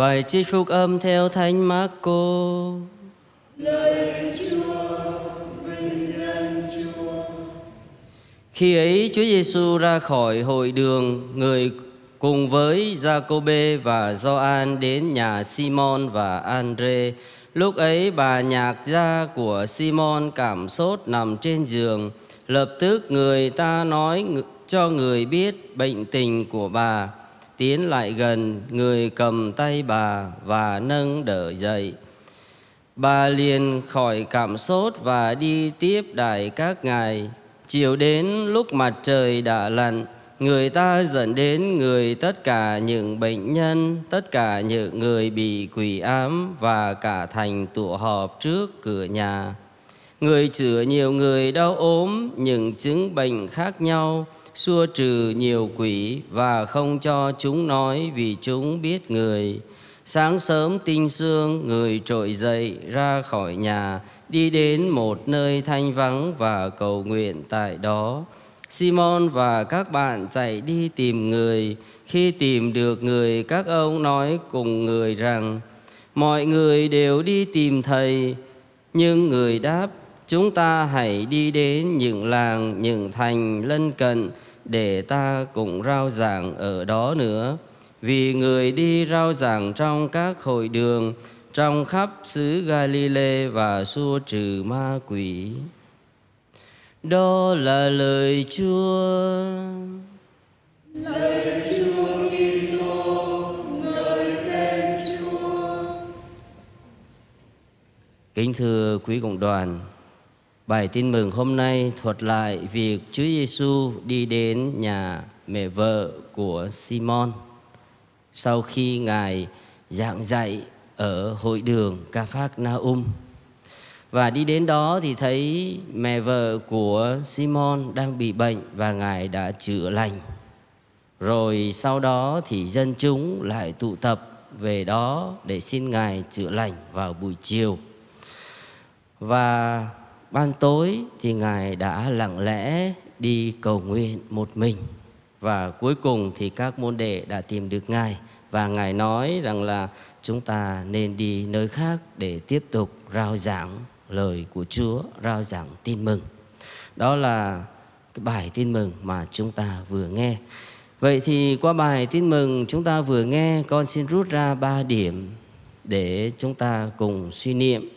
Bài trích phúc âm theo Thánh Marco. Khi ấy Chúa Giêsu ra khỏi hội đường, người cùng với Giacôbê và Gioan đến nhà Simon và Andre. Lúc ấy bà nhạc gia của Simon cảm sốt nằm trên giường, lập tức người ta nói cho người biết bệnh tình của bà. Tiến lại gần, người cầm tay bà và nâng đỡ dậy. Bà liền khỏi cảm sốt và đi tiếp đài các ngài. Chiều đến lúc mặt trời đã lặn, người ta dẫn đến người tất cả những bệnh nhân, tất cả những người bị quỷ ám và cả thành tụ họp trước cửa nhà. Người chữa nhiều người đau ốm, những chứng bệnh khác nhau, xua trừ nhiều quỷ và không cho chúng nói vì chúng biết người. Sáng sớm tinh sương, người trội dậy ra khỏi nhà, đi đến một nơi thanh vắng và cầu nguyện tại đó. Simon và các bạn chạy đi tìm người. Khi tìm được người, các ông nói cùng người rằng, mọi người đều đi tìm thầy. Nhưng người đáp, chúng ta hãy đi đến những làng, những thành lân cận để ta cùng rao giảng ở đó nữa. Vì người đi rao giảng trong các hội đường, trong khắp xứ Galilee và xua trừ ma quỷ. Đó là lời Chúa. Kính thưa quý cộng đoàn, bài tin mừng hôm nay thuật lại việc Chúa Giêsu đi đến nhà mẹ vợ của Simon sau khi Ngài giảng dạy ở hội đường Ca Phác Na Um. Và đi đến đó thì thấy mẹ vợ của Simon đang bị bệnh và Ngài đã chữa lành. Rồi sau đó thì dân chúng lại tụ tập về đó để xin Ngài chữa lành vào buổi chiều. Và ban tối thì Ngài đã lặng lẽ đi cầu nguyện một mình. Và cuối cùng thì các môn đệ đã tìm được Ngài và Ngài nói rằng là chúng ta nên đi nơi khác để tiếp tục rao giảng lời của Chúa, rao giảng tin mừng. Đó là cái bài tin mừng mà chúng ta vừa nghe. Vậy thì qua bài tin mừng chúng ta vừa nghe con xin rút ra ba điểm để chúng ta cùng suy niệm.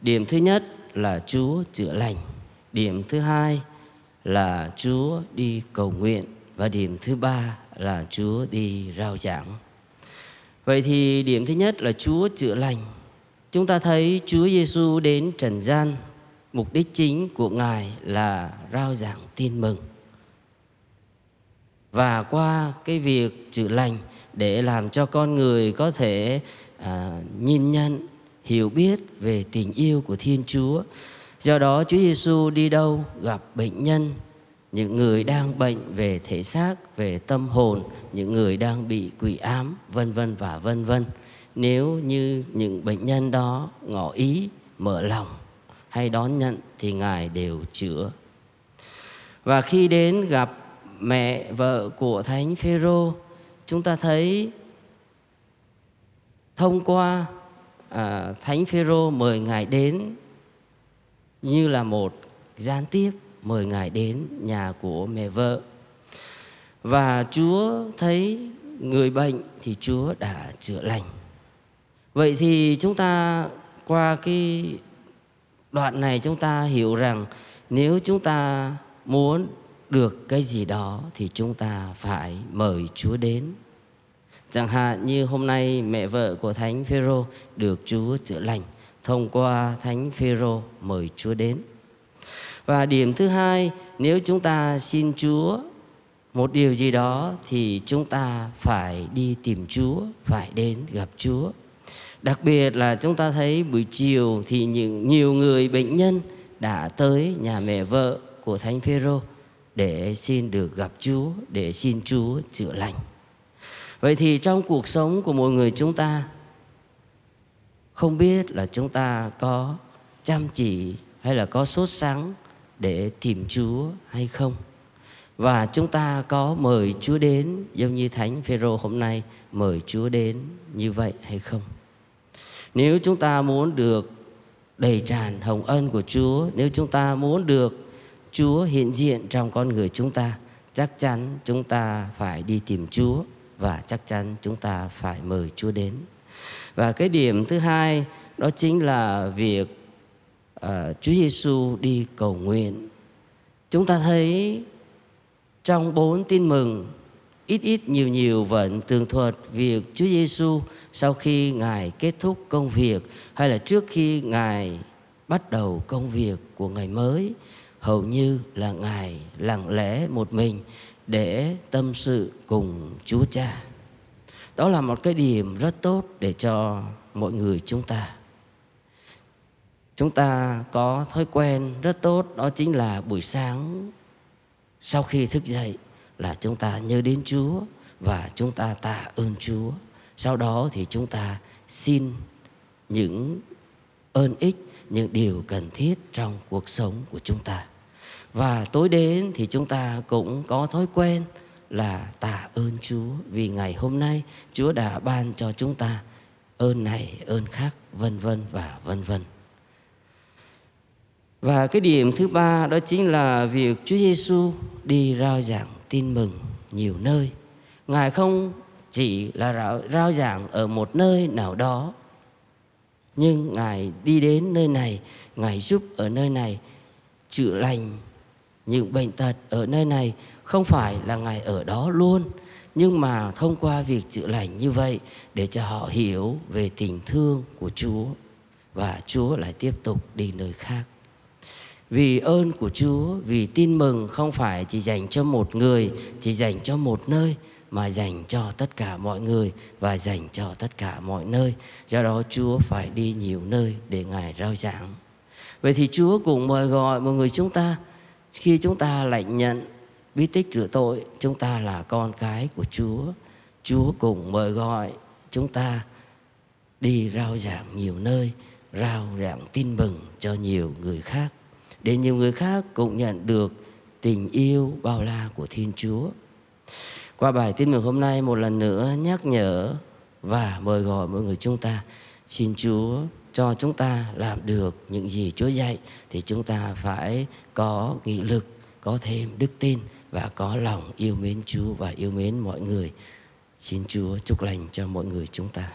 Điểm thứ nhất là Chúa chữa lành. Điểm thứ hai là Chúa đi cầu nguyện và điểm thứ ba là Chúa đi rao giảng. Vậy thì điểm thứ nhất là Chúa chữa lành. Chúng ta thấy Chúa Giêsu đến trần gian, mục đích chính của Ngài là rao giảng tin mừng. Và qua cái việc chữa lành để làm cho con người có thể à, nhìn nhận, hiểu biết về tình yêu của Thiên Chúa. Do đó Chúa Giêsu đi đâu gặp bệnh nhân, những người đang bệnh về thể xác, về tâm hồn, những người đang bị quỷ ám, vân vân và vân vân. Nếu như những bệnh nhân đó ngỏ ý, mở lòng hay đón nhận thì Ngài đều chữa. Và khi đến gặp mẹ vợ của Thánh Phêrô, chúng ta thấy thông qua à, Thánh Phêrô mời Ngài đến như là một gián tiếp mời Ngài đến nhà của mẹ vợ. Và Chúa thấy người bệnh thì Chúa đã chữa lành. Vậy thì chúng ta qua cái đoạn này chúng ta hiểu rằng nếu chúng ta muốn được cái gì đó thì chúng ta phải mời Chúa đến. Chẳng hạn như hôm nay mẹ vợ của Thánh Phêrô được Chúa chữa lành thông qua Thánh Phêrô mời Chúa đến. Và điểm thứ hai, nếu chúng ta xin Chúa một điều gì đó thì chúng ta phải đi tìm Chúa, phải đến gặp Chúa. Đặc biệt là chúng ta thấy buổi chiều thì những nhiều người bệnh nhân đã tới nhà mẹ vợ của Thánh Phêrô để xin được gặp Chúa, để xin Chúa chữa lành. Vậy thì trong cuộc sống của mỗi người chúng ta không biết là chúng ta có chăm chỉ hay là có sốt sắng để tìm Chúa hay không. và chúng ta có mời Chúa đến giống như Thánh Phêrô hôm nay mời Chúa đến như vậy hay không? Nếu chúng ta muốn được đầy tràn hồng ân của Chúa, nếu chúng ta muốn được Chúa hiện diện trong con người chúng ta, chắc chắn chúng ta phải đi tìm Chúa và chắc chắn chúng ta phải mời Chúa đến. Và cái điểm thứ hai đó chính là việc uh, Chúa Giêsu đi cầu nguyện. Chúng ta thấy trong bốn tin mừng ít ít nhiều nhiều vẫn tường thuật việc Chúa Giêsu sau khi ngài kết thúc công việc hay là trước khi ngài bắt đầu công việc của ngày mới hầu như là ngài lặng lẽ một mình để tâm sự cùng Chúa Cha. Đó là một cái điểm rất tốt để cho mọi người chúng ta. Chúng ta có thói quen rất tốt đó chính là buổi sáng sau khi thức dậy là chúng ta nhớ đến Chúa và chúng ta tạ ơn Chúa. Sau đó thì chúng ta xin những ơn ích, những điều cần thiết trong cuộc sống của chúng ta. Và tối đến thì chúng ta cũng có thói quen là tạ ơn Chúa vì ngày hôm nay Chúa đã ban cho chúng ta ơn này, ơn khác, vân vân và vân vân. Và cái điểm thứ ba đó chính là việc Chúa Giêsu đi rao giảng tin mừng nhiều nơi. Ngài không chỉ là rao, rao giảng ở một nơi nào đó nhưng Ngài đi đến nơi này, Ngài giúp ở nơi này chữa lành những bệnh tật ở nơi này không phải là Ngài ở đó luôn nhưng mà thông qua việc chữa lành như vậy để cho họ hiểu về tình thương của Chúa và Chúa lại tiếp tục đi nơi khác. Vì ơn của Chúa, vì tin mừng không phải chỉ dành cho một người, chỉ dành cho một nơi mà dành cho tất cả mọi người và dành cho tất cả mọi nơi. Do đó Chúa phải đi nhiều nơi để Ngài rao giảng. Vậy thì Chúa cũng mời gọi mọi người chúng ta khi chúng ta lãnh nhận bí tích rửa tội, chúng ta là con cái của Chúa. Chúa cùng mời gọi chúng ta đi rao giảng nhiều nơi, rao giảng tin mừng cho nhiều người khác để nhiều người khác cũng nhận được tình yêu bao la của Thiên Chúa. Qua bài tin mừng hôm nay một lần nữa nhắc nhở và mời gọi mọi người chúng ta xin Chúa cho chúng ta làm được những gì Chúa dạy thì chúng ta phải có nghị lực, có thêm đức tin và có lòng yêu mến Chúa và yêu mến mọi người. Xin Chúa chúc lành cho mọi người chúng ta.